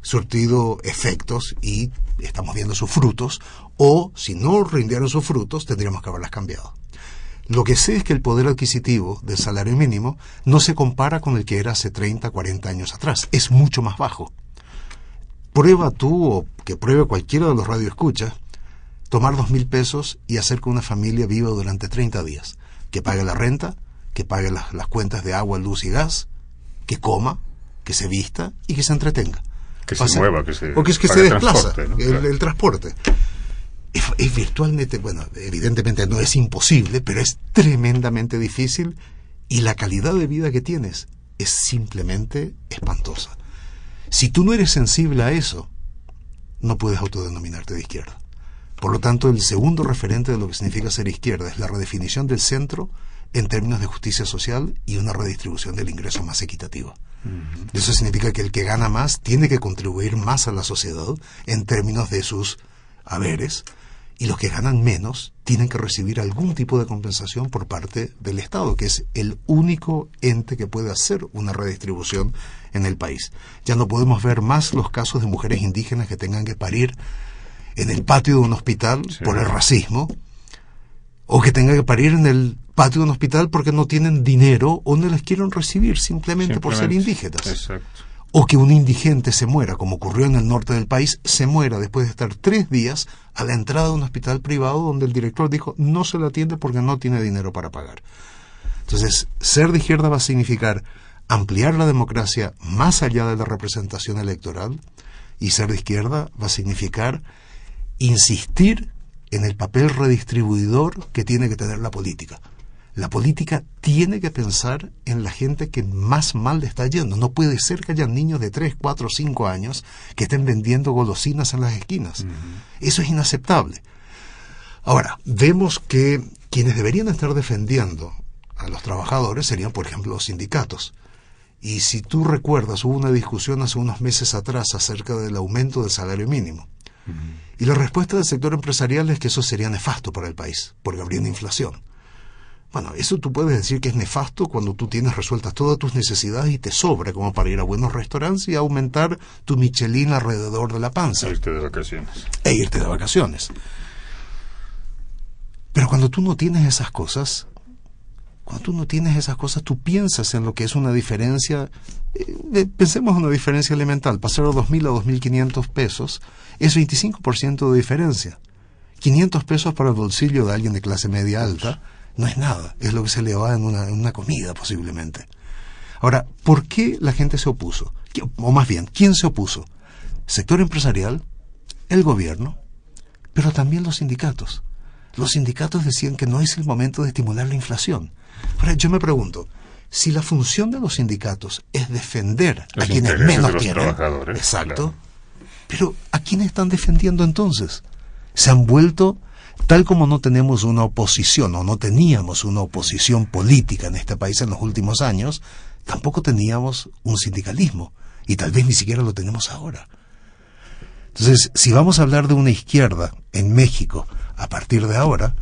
surtido efectos y estamos viendo sus frutos, o si no rindieron sus frutos tendríamos que haberlas cambiado. Lo que sé es que el poder adquisitivo del salario mínimo no se compara con el que era hace 30, 40 años atrás. Es mucho más bajo. Prueba tú o que pruebe cualquiera de los radioescuchas tomar dos mil pesos y hacer que una familia viva durante 30 días. Que pague la renta, que pague las, las cuentas de agua, luz y gas, que coma, que se vista y que se entretenga. Que se mueva, que se, o que, es que se desplaza, ¿no? el, el transporte es, es, virtualmente, bueno, evidentemente no es imposible, pero es tremendamente difícil y la calidad de vida que tienes es simplemente espantosa. Si tú no eres sensible a eso, no puedes autodenominarte de izquierda. Por lo tanto, el segundo referente de lo que significa ser izquierda es la redefinición del centro en términos de justicia social y una redistribución del ingreso más equitativa. Uh -huh. Eso significa que el que gana más tiene que contribuir más a la sociedad en términos de sus haberes y los que ganan menos tienen que recibir algún tipo de compensación por parte del Estado, que es el único ente que puede hacer una redistribución en el país. Ya no podemos ver más los casos de mujeres indígenas que tengan que parir en el patio de un hospital sí. por el racismo, o que tengan que parir en el patio de un hospital porque no tienen dinero o no les quieren recibir simplemente, simplemente. por ser indígenas. Exacto o que un indigente se muera, como ocurrió en el norte del país, se muera después de estar tres días a la entrada de un hospital privado donde el director dijo no se le atiende porque no tiene dinero para pagar. Entonces, ser de izquierda va a significar ampliar la democracia más allá de la representación electoral y ser de izquierda va a significar insistir en el papel redistribuidor que tiene que tener la política. La política tiene que pensar en la gente que más mal le está yendo. No puede ser que haya niños de 3, 4, 5 años que estén vendiendo golosinas en las esquinas. Uh -huh. Eso es inaceptable. Ahora, vemos que quienes deberían estar defendiendo a los trabajadores serían, por ejemplo, los sindicatos. Y si tú recuerdas, hubo una discusión hace unos meses atrás acerca del aumento del salario mínimo. Uh -huh. Y la respuesta del sector empresarial es que eso sería nefasto para el país, porque habría una inflación. Bueno, eso tú puedes decir que es nefasto cuando tú tienes resueltas todas tus necesidades y te sobra como para ir a buenos restaurantes y aumentar tu Michelin alrededor de la panza. E irte de vacaciones. E irte de vacaciones. Pero cuando tú no tienes esas cosas, cuando tú no tienes esas cosas, tú piensas en lo que es una diferencia, eh, pensemos en una diferencia elemental, pasar de 2.000 a 2.500 pesos es 25% de diferencia. 500 pesos para el bolsillo de alguien de clase media alta no es nada, es lo que se le va en una, en una comida posiblemente. Ahora, ¿por qué la gente se opuso? O más bien, ¿quién se opuso? Sector empresarial, el gobierno, pero también los sindicatos. Los sindicatos decían que no es el momento de estimular la inflación. Ahora, yo me pregunto, si la función de los sindicatos es defender los a quienes menos de tienen, claro. exacto, pero ¿a quiénes están defendiendo entonces? Se han vuelto tal como no tenemos una oposición o no teníamos una oposición política en este país en los últimos años, tampoco teníamos un sindicalismo y tal vez ni siquiera lo tenemos ahora. Entonces, si vamos a hablar de una izquierda en México a partir de ahora,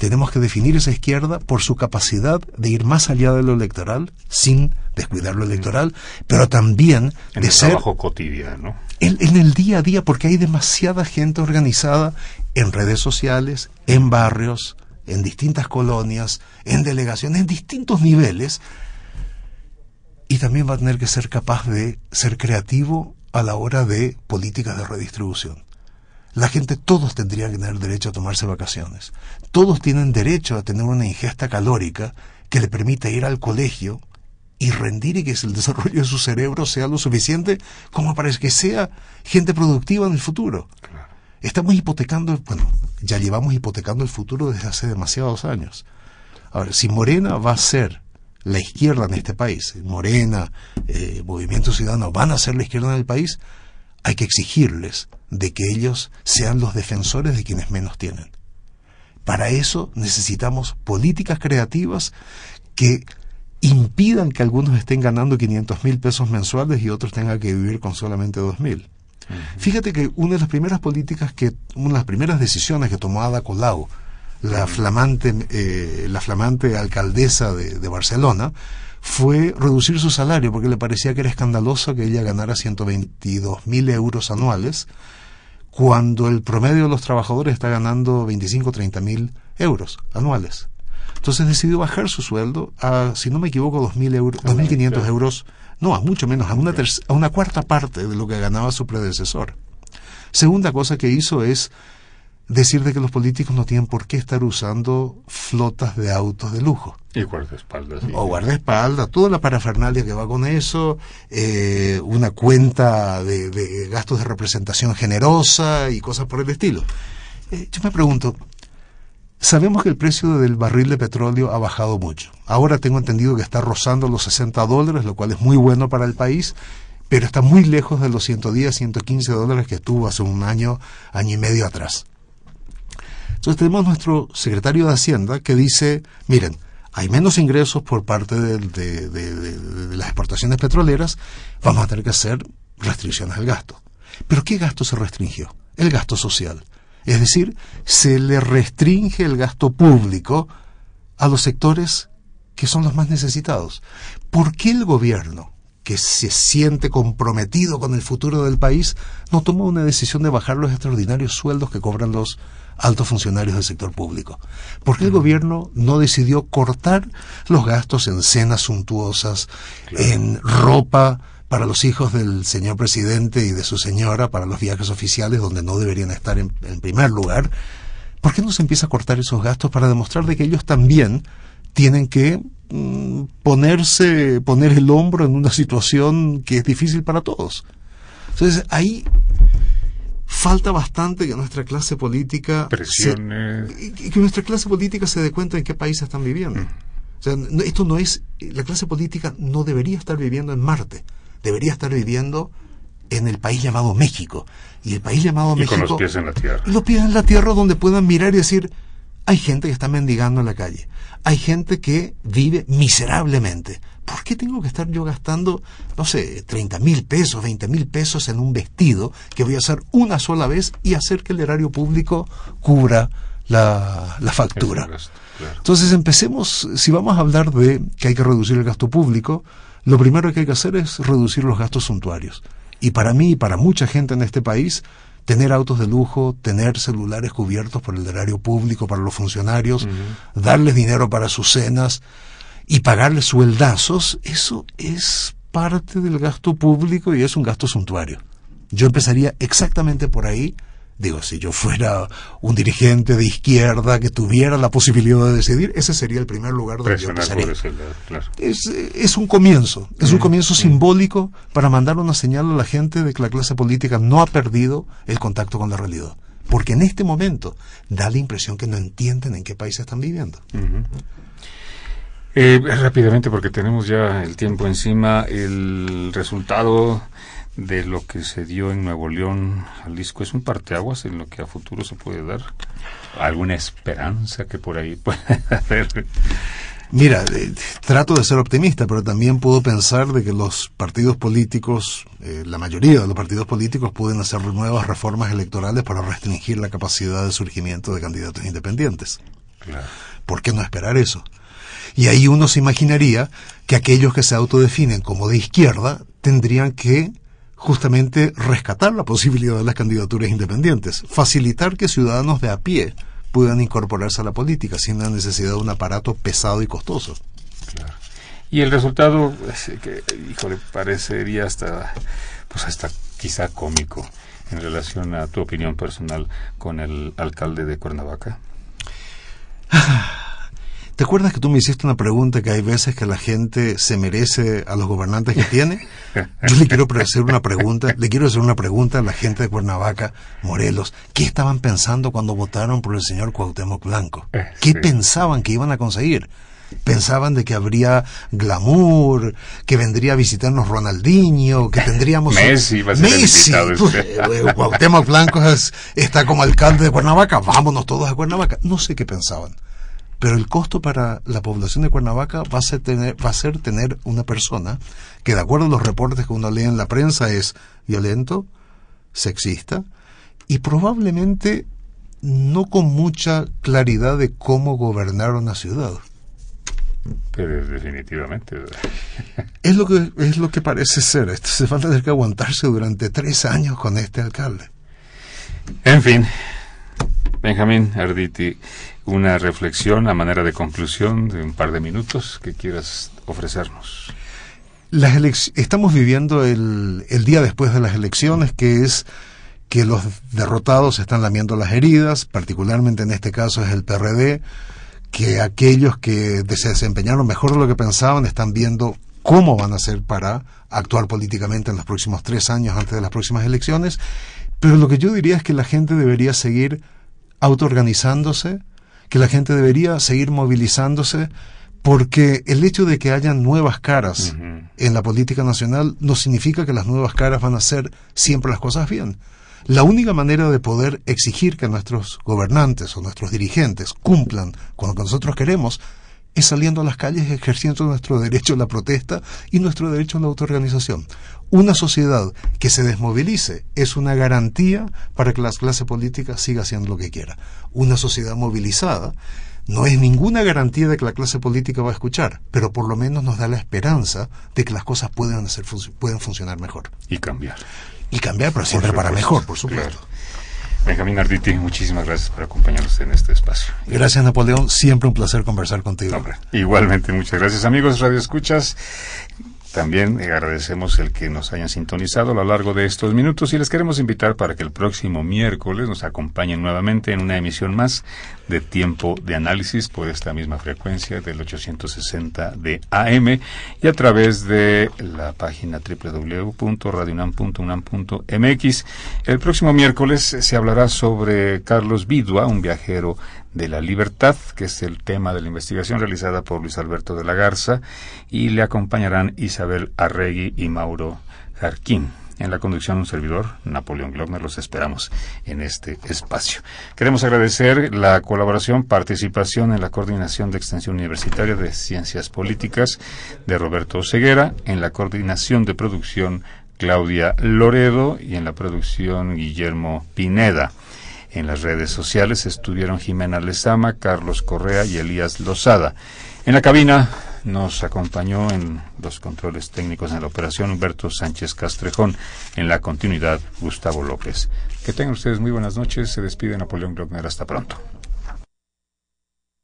tenemos que definir esa izquierda por su capacidad de ir más allá de lo electoral, sin descuidar lo electoral, pero también en de el ser trabajo cotidiano. En, en, el día a día, porque hay demasiada gente organizada en redes sociales, en barrios, en distintas colonias, en delegaciones, en distintos niveles, y también va a tener que ser capaz de ser creativo a la hora de políticas de redistribución. la gente, todos tendrían que tener derecho a tomarse vacaciones. Todos tienen derecho a tener una ingesta calórica que le permita ir al colegio y rendir y que el desarrollo de su cerebro sea lo suficiente como para que sea gente productiva en el futuro. Estamos hipotecando, bueno, ya llevamos hipotecando el futuro desde hace demasiados años. Ahora, si Morena va a ser la izquierda en este país, Morena, eh, Movimiento Ciudadano van a ser la izquierda en el país, hay que exigirles de que ellos sean los defensores de quienes menos tienen. Para eso necesitamos políticas creativas que impidan que algunos estén ganando 500 mil pesos mensuales y otros tengan que vivir con solamente 2 mil. Fíjate que una de las primeras políticas que, una de las primeras decisiones que tomó Ada Colau, la flamante, eh, la flamante alcaldesa de, de, Barcelona, fue reducir su salario porque le parecía que era escandaloso que ella ganara 122 mil euros anuales cuando el promedio de los trabajadores está ganando 25 o 30 mil euros anuales. Entonces decidió bajar su sueldo a, si no me equivoco, 2.000 euros, 2.500 euros, no, a mucho menos, a una, a una cuarta parte de lo que ganaba su predecesor. Segunda cosa que hizo es decir de que los políticos no tienen por qué estar usando flotas de autos de lujo. Y guardaespaldas. O guardaespaldas, toda la parafernalia que va con eso, eh, una cuenta de, de, gastos de representación generosa y cosas por el estilo. Eh, yo me pregunto, sabemos que el precio del barril de petróleo ha bajado mucho. Ahora tengo entendido que está rozando los 60 dólares, lo cual es muy bueno para el país, pero está muy lejos de los 110, 115 dólares que estuvo hace un año, año y medio atrás. Entonces tenemos nuestro secretario de Hacienda que dice, miren, hay menos ingresos por parte de, de, las exportaciones petroleras, vamos a tener que hacer restricciones al gasto. ¿Pero qué gasto se restringió? El gasto social. Es decir, se le restringe el gasto público a los sectores que son los más necesitados. ¿Por qué el gobierno, que se siente comprometido con el futuro del país, no toma una decisión de bajar los extraordinarios sueldos que cobran los altos funcionarios del sector público. ¿Por qué el gobierno no decidió cortar los gastos en cenas suntuosas, claro. en ropa para los hijos del señor presidente y de su señora, para los viajes oficiales donde no deberían estar en, en primer lugar? ¿Por qué no se empieza a cortar esos gastos para demostrar de que ellos también tienen que mm, ponerse, poner el hombro en una situación que es difícil para todos? Entonces ahí falta bastante que nuestra clase política Presiones. Se, que nuestra clase política se dé cuenta en qué país están viviendo. Mm. O sea, esto no es la clase política no debería estar viviendo en Marte, debería estar viviendo en el país llamado México. Y el país llamado y México con los pies en la tierra. Los pies en la tierra donde puedan mirar y decir, hay gente que está mendigando en la calle. Hay gente que vive miserablemente. ¿Por qué tengo que estar yo gastando, no sé, 30 mil pesos, 20 mil pesos en un vestido que voy a hacer una sola vez y hacer que el erario público cubra la, la factura? Gasto, claro. Entonces empecemos, si vamos a hablar de que hay que reducir el gasto público, lo primero que hay que hacer es reducir los gastos suntuarios. Y para mí y para mucha gente en este país, tener autos de lujo, tener celulares cubiertos por el erario público para los funcionarios, uh -huh. darles dinero para sus cenas y pagarles sueldazos, eso es parte del gasto público y es un gasto suntuario. Yo empezaría exactamente por ahí. Digo, si yo fuera un dirigente de izquierda que tuviera la posibilidad de decidir, ese sería el primer lugar donde Presionar yo empezaría. Claro. Es, es, un comienzo, es un comienzo simbólico para mandar una señal a la gente de que la clase política no ha perdido el contacto con la realidad. Porque en este momento da la impresión que no entienden en qué país están viviendo. Eh, rápidamente, porque tenemos ya el tiempo encima, el resultado de lo que se dio en Nuevo León, Jalisco, es un parteaguas en lo que a futuro se puede dar. ¿Alguna esperanza que por ahí pueda haber? Mira, eh, trato de ser optimista, pero también puedo pensar de que los partidos políticos, eh, la mayoría de los partidos políticos pueden hacer nuevas reformas electorales para restringir la capacidad de surgimiento de candidatos independientes. Claro. ¿Por qué no esperar eso? Y ahí uno se imaginaría que aquellos que se autodefinen como de izquierda tendrían que justamente rescatar la posibilidad de las candidaturas independientes, facilitar que ciudadanos de a pie puedan incorporarse a la política sin la necesidad de un aparato pesado y costoso. Claro. Y el resultado, que, híjole, parecería hasta, pues hasta quizá cómico. en relación a tu opinión personal con el alcalde de Cuernavaca? ¿Te acuerdas que tú me hiciste una pregunta que hay veces que la gente se merece a los gobernantes que tiene? Yo le quiero hacer una pregunta, le quiero hacer una pregunta a la gente de Cuernavaca, Morelos. ¿Qué estaban pensando cuando votaron por el señor Cuauhtémoc Blanco? Eh, ¿Qué pensaban que iban a conseguir? pensaban de que habría glamour, que vendría a visitarnos Ronaldinho, que tendríamos Messi, va a ser Messi. invitado Eh, Cuauhtémoc Blanco es- está como alcalde de Cuernavaca, vámonos todos a Cuernavaca. No sé qué pensaban. Pero el costo para la población de Cuernavaca va a ser tener, va a ser tener una persona que de acuerdo a los reportes que uno lee en la prensa es violento, sexista y probablemente no con mucha claridad de cómo gobernar una ciudad. Pero definitivamente. Es lo que es lo que parece ser. Esto se va a tener que aguantarse durante tres años con este alcalde. En fin, Benjamín Arditi, una reflexión a manera de conclusión de un par de minutos que quieras ofrecernos. Las estamos viviendo el, el día después de las elecciones, que es que los derrotados están lamiendo las heridas, particularmente en este caso es el PRD, que aquellos que se desempeñaron mejor de lo que pensaban están viendo cómo van a hacer para actuar políticamente en los próximos tres años antes de las próximas elecciones. Pero lo que yo diría es que la gente debería seguir autoorganizándose, que la gente debería seguir movilizándose, porque el hecho de que hayan nuevas caras en la política nacional no significa que las nuevas caras van a hacer siempre las cosas bien. La única manera de poder exigir que nuestros gobernantes o nuestros dirigentes cumplan con lo que nosotros queremos es saliendo a las calles ejerciendo nuestro derecho a la protesta y nuestro derecho a la autoorganización. Una sociedad que se desmovilice es una garantía para que la clase política siga haciendo lo que quiera. Una sociedad movilizada no es ninguna garantía de que la clase política va a escuchar, pero por lo menos nos da la esperanza de que las cosas pueden, hacer, pueden funcionar mejor. Y cambiar. Y cambiar, pero siempre para mejor, por supuesto. claro. Benjamín Arditi, muchísimas gracias por acompañarnos en este espacio. Gracias, Napoleón. Siempre un placer conversar contigo. Igualmente, muchas gracias amigos Radio Escuchas. También eh, agradecemos el que nos hayan sintonizado a lo largo de estos minutos y les queremos invitar para que el próximo miércoles nos acompañen nuevamente en una emisión más de tiempo de análisis por esta misma frecuencia del 860 de AM y a través de la página www.radionam.unam.mx. El próximo miércoles se hablará sobre Carlos Vidua, un viajero de la libertad, que es el tema de la investigación realizada por Luis Alberto de la Garza, y le acompañarán Isabel Arregui y Mauro Jarquín. En la conducción un servidor, Napoleón Glockner, los esperamos en este espacio. Queremos agradecer la colaboración, participación en la coordinación de extensión universitaria de ciencias políticas de Roberto Ceguera, en la coordinación de producción Claudia Loredo y en la producción Guillermo Pineda. En las redes sociales estuvieron Jimena Lezama, Carlos Correa y Elías Lozada. En la cabina nos acompañó en los controles técnicos en la operación Humberto Sánchez Castrejón, en la continuidad Gustavo López. Que tengan ustedes muy buenas noches. Se despide Napoleón Glockner. Hasta pronto.